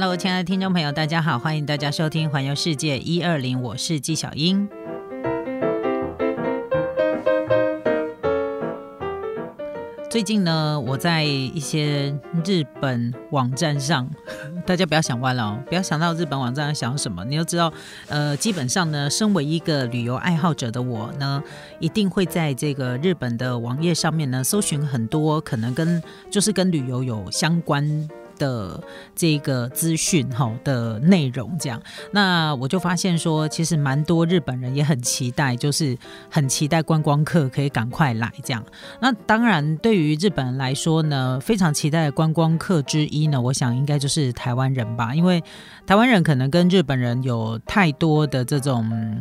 Hello，亲爱的听众朋友，大家好，欢迎大家收听《环游世界一二零》，我是纪晓英。最近呢，我在一些日本网站上，大家不要想歪了哦，不要想到日本网站想什么，你要知道，呃，基本上呢，身为一个旅游爱好者的我呢，一定会在这个日本的网页上面呢，搜寻很多可能跟就是跟旅游有相关。的这个资讯哈的内容，这样，那我就发现说，其实蛮多日本人也很期待，就是很期待观光客可以赶快来这样。那当然，对于日本人来说呢，非常期待的观光客之一呢，我想应该就是台湾人吧，因为台湾人可能跟日本人有太多的这种。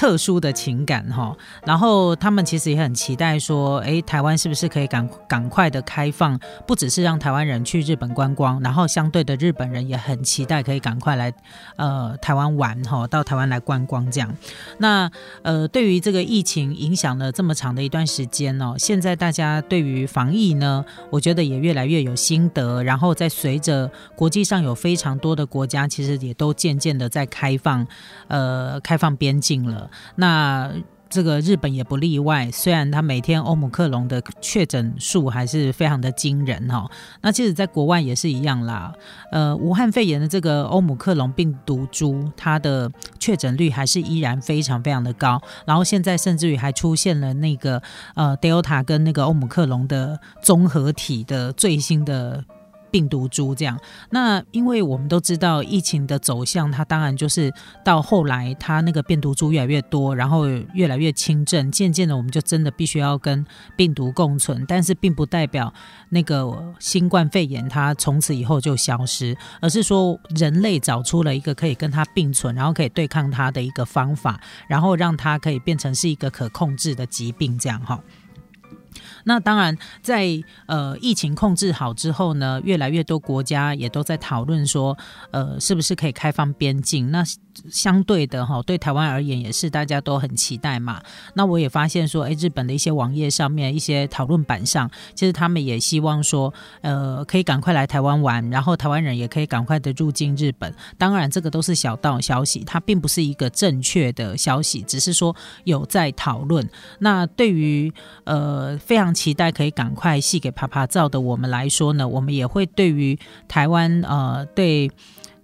特殊的情感哈，然后他们其实也很期待说，哎，台湾是不是可以赶赶快的开放？不只是让台湾人去日本观光，然后相对的日本人也很期待可以赶快来呃台湾玩哈，到台湾来观光这样。那呃，对于这个疫情影响了这么长的一段时间哦，现在大家对于防疫呢，我觉得也越来越有心得。然后在随着国际上有非常多的国家，其实也都渐渐的在开放呃开放边境了。那这个日本也不例外，虽然它每天欧姆克隆的确诊数还是非常的惊人哈。那其实，在国外也是一样啦。呃，武汉肺炎的这个欧姆克隆病毒株，它的确诊率还是依然非常非常的高。然后现在甚至于还出现了那个呃，Delta 跟那个欧姆克隆的综合体的最新的。病毒株这样，那因为我们都知道疫情的走向，它当然就是到后来它那个病毒株越来越多，然后越来越轻症，渐渐的我们就真的必须要跟病毒共存。但是并不代表那个新冠肺炎它从此以后就消失，而是说人类找出了一个可以跟它并存，然后可以对抗它的一个方法，然后让它可以变成是一个可控制的疾病这样哈。那当然，在呃疫情控制好之后呢，越来越多国家也都在讨论说，呃，是不是可以开放边境？那相对的哈，对台湾而言也是大家都很期待嘛。那我也发现说，哎，日本的一些网页上面、一些讨论板上，其实他们也希望说，呃，可以赶快来台湾玩，然后台湾人也可以赶快的入境日本。当然，这个都是小道消息，它并不是一个正确的消息，只是说有在讨论。那对于呃非常期待可以赶快戏给啪啪照的我们来说呢，我们也会对于台湾呃对。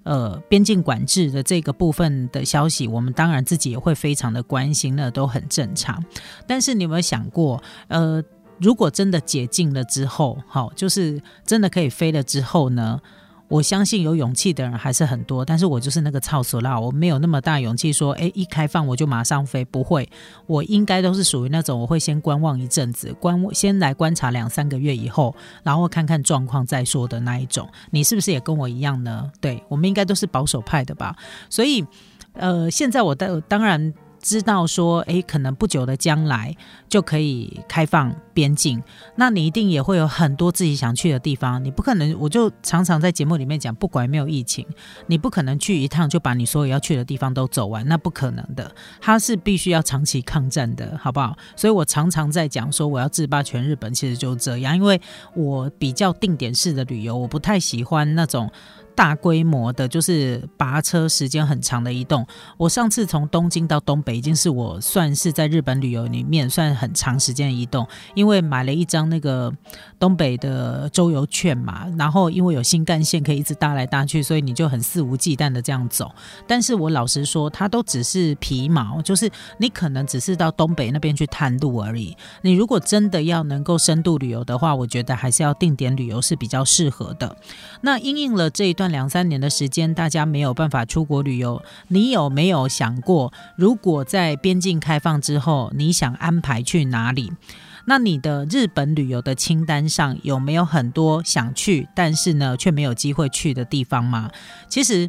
呃，边境管制的这个部分的消息，我们当然自己也会非常的关心，那都很正常。但是你有没有想过，呃，如果真的解禁了之后，好，就是真的可以飞了之后呢？我相信有勇气的人还是很多，但是我就是那个操死啦，我没有那么大勇气说，哎，一开放我就马上飞，不会，我应该都是属于那种我会先观望一阵子，观先来观察两三个月以后，然后看看状况再说的那一种。你是不是也跟我一样呢？对我们应该都是保守派的吧？所以，呃，现在我的当然。知道说，诶，可能不久的将来就可以开放边境，那你一定也会有很多自己想去的地方。你不可能，我就常常在节目里面讲，不管有没有疫情，你不可能去一趟就把你所有要去的地方都走完，那不可能的。它是必须要长期抗战的，好不好？所以我常常在讲说，我要制霸全日本，其实就是这样，因为我比较定点式的旅游，我不太喜欢那种。大规模的，就是拔车时间很长的移动。我上次从东京到东北，已经是我算是在日本旅游里面算很长时间的移动，因为买了一张那个东北的周游券嘛。然后因为有新干线可以一直搭来搭去，所以你就很肆无忌惮的这样走。但是我老实说，它都只是皮毛，就是你可能只是到东北那边去探路而已。你如果真的要能够深度旅游的话，我觉得还是要定点旅游是比较适合的。那因应了这一段。两三年的时间，大家没有办法出国旅游。你有没有想过，如果在边境开放之后，你想安排去哪里？那你的日本旅游的清单上有没有很多想去，但是呢却没有机会去的地方吗？其实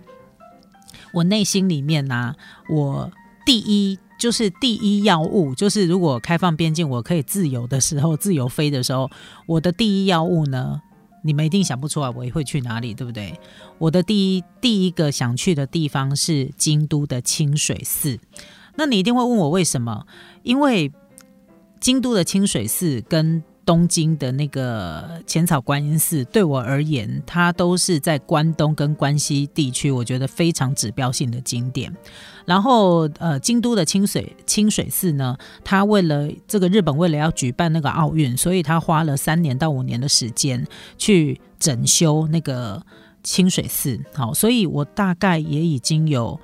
我内心里面呢，我第一就是第一要务，就是如果开放边境，我可以自由的时候，自由飞的时候，我的第一要务呢？你们一定想不出来我会去哪里，对不对？我的第一第一个想去的地方是京都的清水寺。那你一定会问我为什么？因为京都的清水寺跟东京的那个浅草观音寺，对我而言，它都是在关东跟关西地区，我觉得非常指标性的景点。然后，呃，京都的清水清水寺呢，它为了这个日本为了要举办那个奥运，所以他花了三年到五年的时间去整修那个清水寺。好，所以我大概也已经有，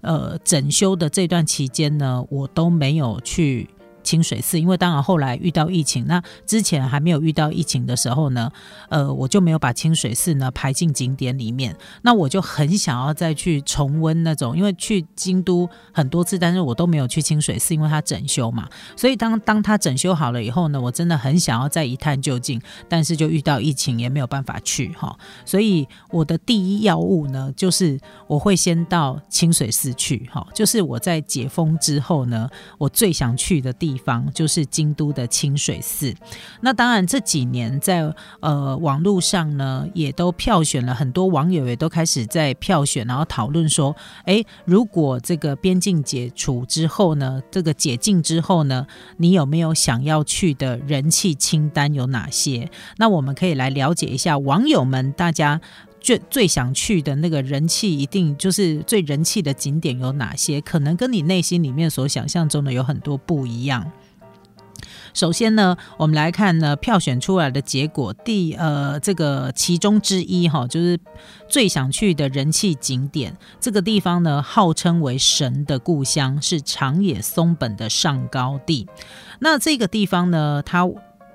呃，整修的这段期间呢，我都没有去。清水寺，因为当然后来遇到疫情，那之前还没有遇到疫情的时候呢，呃，我就没有把清水寺呢排进景点里面。那我就很想要再去重温那种，因为去京都很多次，但是我都没有去清水寺，因为它整修嘛。所以当当它整修好了以后呢，我真的很想要再一探究竟，但是就遇到疫情，也没有办法去哈。所以我的第一要务呢，就是我会先到清水寺去哈，就是我在解封之后呢，我最想去的地。地方就是京都的清水寺。那当然这几年在呃网络上呢，也都票选了很多网友也都开始在票选，然后讨论说，哎，如果这个边境解除之后呢，这个解禁之后呢，你有没有想要去的人气清单有哪些？那我们可以来了解一下网友们大家。最最想去的那个人气一定就是最人气的景点有哪些？可能跟你内心里面所想象中的有很多不一样。首先呢，我们来看呢票选出来的结果，第呃这个其中之一哈，就是最想去的人气景点，这个地方呢号称为神的故乡，是长野松本的上高地。那这个地方呢，它。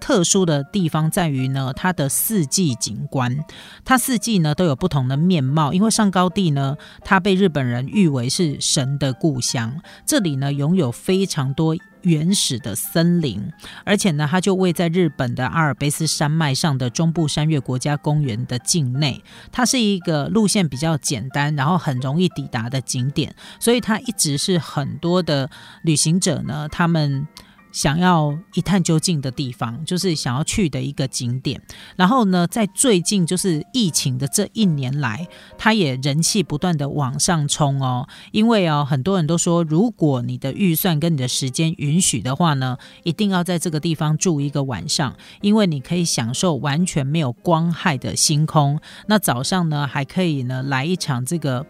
特殊的地方在于呢，它的四季景观，它四季呢都有不同的面貌。因为上高地呢，它被日本人誉为是神的故乡，这里呢拥有非常多原始的森林，而且呢，它就位在日本的阿尔卑斯山脉上的中部山岳国家公园的境内。它是一个路线比较简单，然后很容易抵达的景点，所以它一直是很多的旅行者呢，他们。想要一探究竟的地方，就是想要去的一个景点。然后呢，在最近就是疫情的这一年来，它也人气不断的往上冲哦。因为哦，很多人都说，如果你的预算跟你的时间允许的话呢，一定要在这个地方住一个晚上，因为你可以享受完全没有光害的星空。那早上呢，还可以呢来一场这个。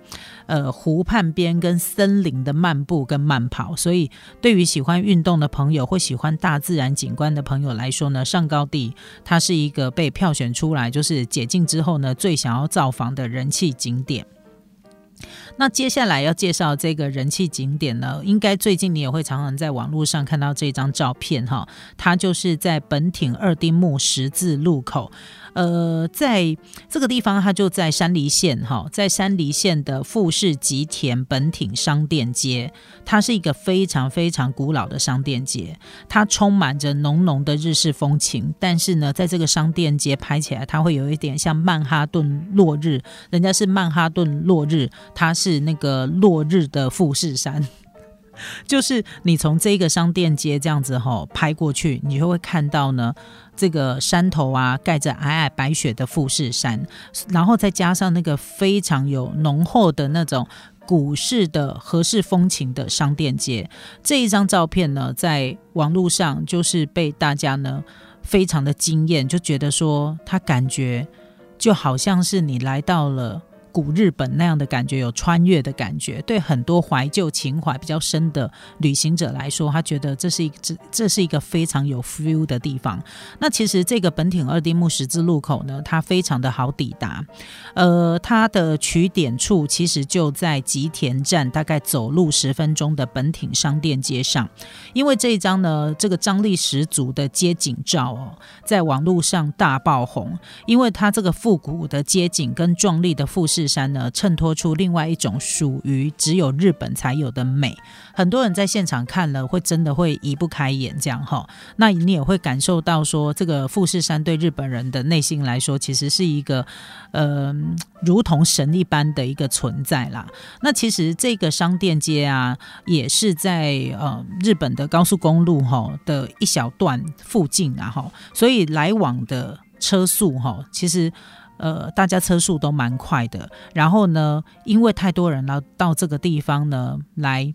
呃，湖畔边跟森林的漫步跟慢跑，所以对于喜欢运动的朋友或喜欢大自然景观的朋友来说呢，上高地它是一个被票选出来，就是解禁之后呢最想要造访的人气景点。那接下来要介绍这个人气景点呢，应该最近你也会常常在网络上看到这张照片哈，它就是在本町二丁目十字路口。呃，在这个地方，它就在山梨县哈，在山梨县的富士吉田本町商店街，它是一个非常非常古老的商店街，它充满着浓浓的日式风情。但是呢，在这个商店街拍起来，它会有一点像曼哈顿落日，人家是曼哈顿落日，它是那个落日的富士山。就是你从这个商店街这样子哈拍过去，你就会看到呢，这个山头啊盖着皑皑白雪的富士山，然后再加上那个非常有浓厚的那种古式的和式风情的商店街，这一张照片呢，在网络上就是被大家呢非常的惊艳，就觉得说他感觉就好像是你来到了。古日本那样的感觉，有穿越的感觉。对很多怀旧情怀比较深的旅行者来说，他觉得这是一这这是一个非常有 feel 的地方。那其实这个本町二丁目十字路口呢，它非常的好抵达。呃，它的取点处其实就在吉田站，大概走路十分钟的本町商店街上。因为这一张呢，这个张力十足的街景照哦，在网络上大爆红，因为它这个复古的街景跟壮丽的富士。士山呢，衬托出另外一种属于只有日本才有的美。很多人在现场看了，会真的会移不开眼，这样哈。那你也会感受到说，这个富士山对日本人的内心来说，其实是一个呃，如同神一般的一个存在啦。那其实这个商店街啊，也是在呃日本的高速公路哈的一小段附近啊哈，所以来往的车速哈，其实。呃，大家车速都蛮快的，然后呢，因为太多人了到这个地方呢来。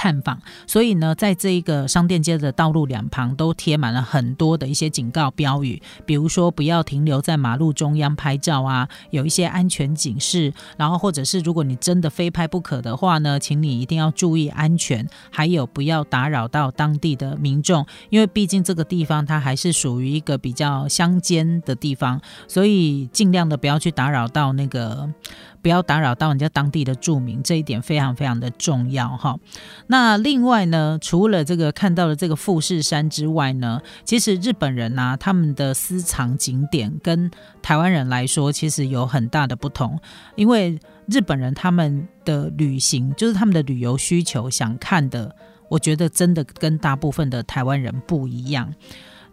探访，所以呢，在这一个商店街的道路两旁都贴满了很多的一些警告标语，比如说不要停留在马路中央拍照啊，有一些安全警示，然后或者是如果你真的非拍不可的话呢，请你一定要注意安全，还有不要打扰到当地的民众，因为毕竟这个地方它还是属于一个比较乡间的地方，所以尽量的不要去打扰到那个。不要打扰到人家当地的住民，这一点非常非常的重要哈。那另外呢，除了这个看到了这个富士山之外呢，其实日本人呐，他们的私藏景点跟台湾人来说，其实有很大的不同。因为日本人他们的旅行，就是他们的旅游需求想看的，我觉得真的跟大部分的台湾人不一样。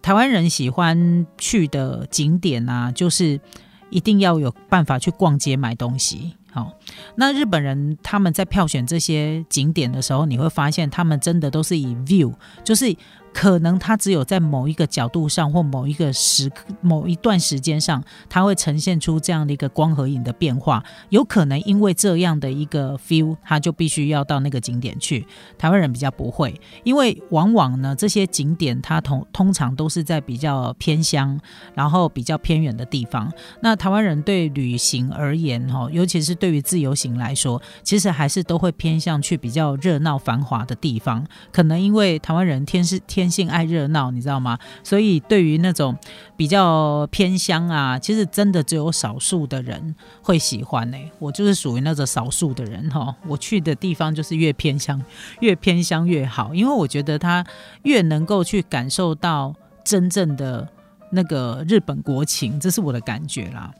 台湾人喜欢去的景点啊，就是。一定要有办法去逛街买东西。好，那日本人他们在票选这些景点的时候，你会发现他们真的都是以 view，就是。可能他只有在某一个角度上，或某一个时刻、某一段时间上，他会呈现出这样的一个光和影的变化。有可能因为这样的一个 feel，他就必须要到那个景点去。台湾人比较不会，因为往往呢，这些景点它通通常都是在比较偏乡，然后比较偏远的地方。那台湾人对旅行而言，哈，尤其是对于自自由行来说，其实还是都会偏向去比较热闹繁华的地方。可能因为台湾人天是天。性爱热闹，你知道吗？所以对于那种比较偏乡啊，其实真的只有少数的人会喜欢呢。我就是属于那种少数的人哈。我去的地方就是越偏乡，越偏乡越好，因为我觉得他越能够去感受到真正的那个日本国情，这是我的感觉啦。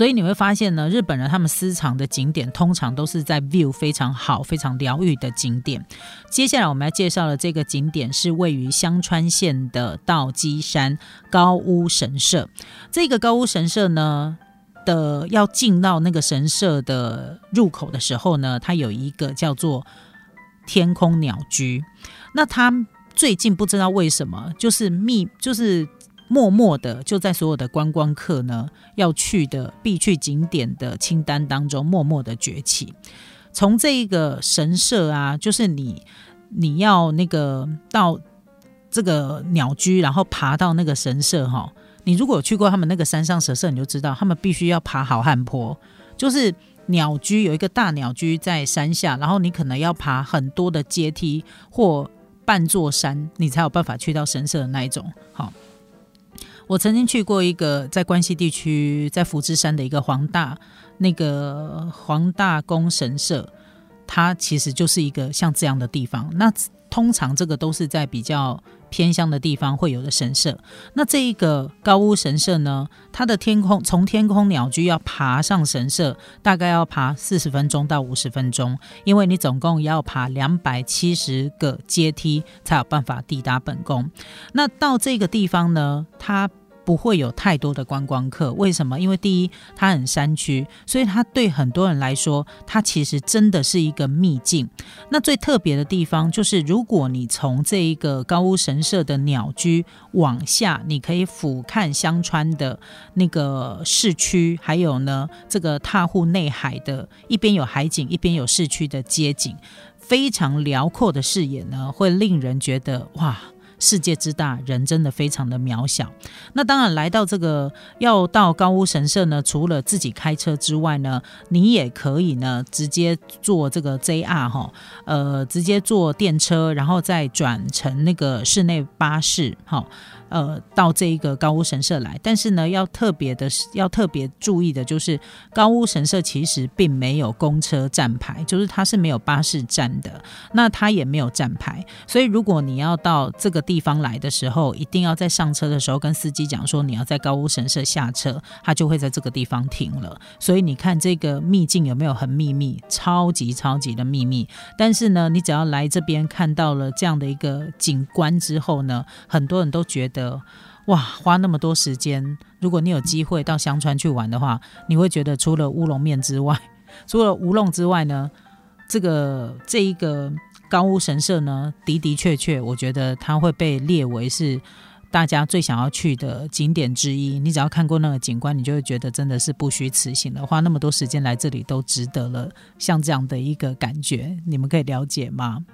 所以你会发现呢，日本人他们私藏的景点通常都是在 view 非常好、非常疗愈的景点。接下来我们要介绍的这个景点是位于香川县的道基山高屋神社。这个高屋神社呢的要进到那个神社的入口的时候呢，它有一个叫做天空鸟居。那它最近不知道为什么就是密就是。默默的就在所有的观光客呢要去的必去景点的清单当中默默的崛起。从这一个神社啊，就是你你要那个到这个鸟居，然后爬到那个神社哈。你如果去过他们那个山上神社，你就知道他们必须要爬好汉坡，就是鸟居有一个大鸟居在山下，然后你可能要爬很多的阶梯或半座山，你才有办法去到神社的那一种。好。我曾经去过一个在关西地区，在福知山的一个黄大那个黄大宫神社，它其实就是一个像这样的地方。那通常这个都是在比较偏乡的地方会有的神社。那这一个高屋神社呢，它的天空从天空鸟居要爬上神社，大概要爬四十分钟到五十分钟，因为你总共要爬两百七十个阶梯才有办法抵达本宫。那到这个地方呢，它不会有太多的观光客，为什么？因为第一，它很山区，所以它对很多人来说，它其实真的是一个秘境。那最特别的地方就是，如果你从这一个高屋神社的鸟居往下，你可以俯瞰香川的那个市区，还有呢这个踏户内海的一边有海景，一边有市区的街景，非常辽阔的视野呢，会令人觉得哇。世界之大，人真的非常的渺小。那当然，来到这个要到高屋神社呢，除了自己开车之外呢，你也可以呢直接坐这个 JR 哈，呃，直接坐电车，然后再转乘那个室内巴士哈。呃，到这一个高屋神社来，但是呢，要特别的是，要特别注意的就是，高屋神社其实并没有公车站牌，就是它是没有巴士站的，那它也没有站牌，所以如果你要到这个地方来的时候，一定要在上车的时候跟司机讲说你要在高屋神社下车，他就会在这个地方停了。所以你看这个秘境有没有很秘密，超级超级的秘密？但是呢，你只要来这边看到了这样的一个景观之后呢，很多人都觉得得。哇，花那么多时间，如果你有机会到香川去玩的话，你会觉得除了乌龙面之外，除了乌龙之外呢，这个这一个高屋神社呢，的的确确，我觉得它会被列为是大家最想要去的景点之一。你只要看过那个景观，你就会觉得真的是不虚此行了，花那么多时间来这里都值得了。像这样的一个感觉，你们可以了解吗？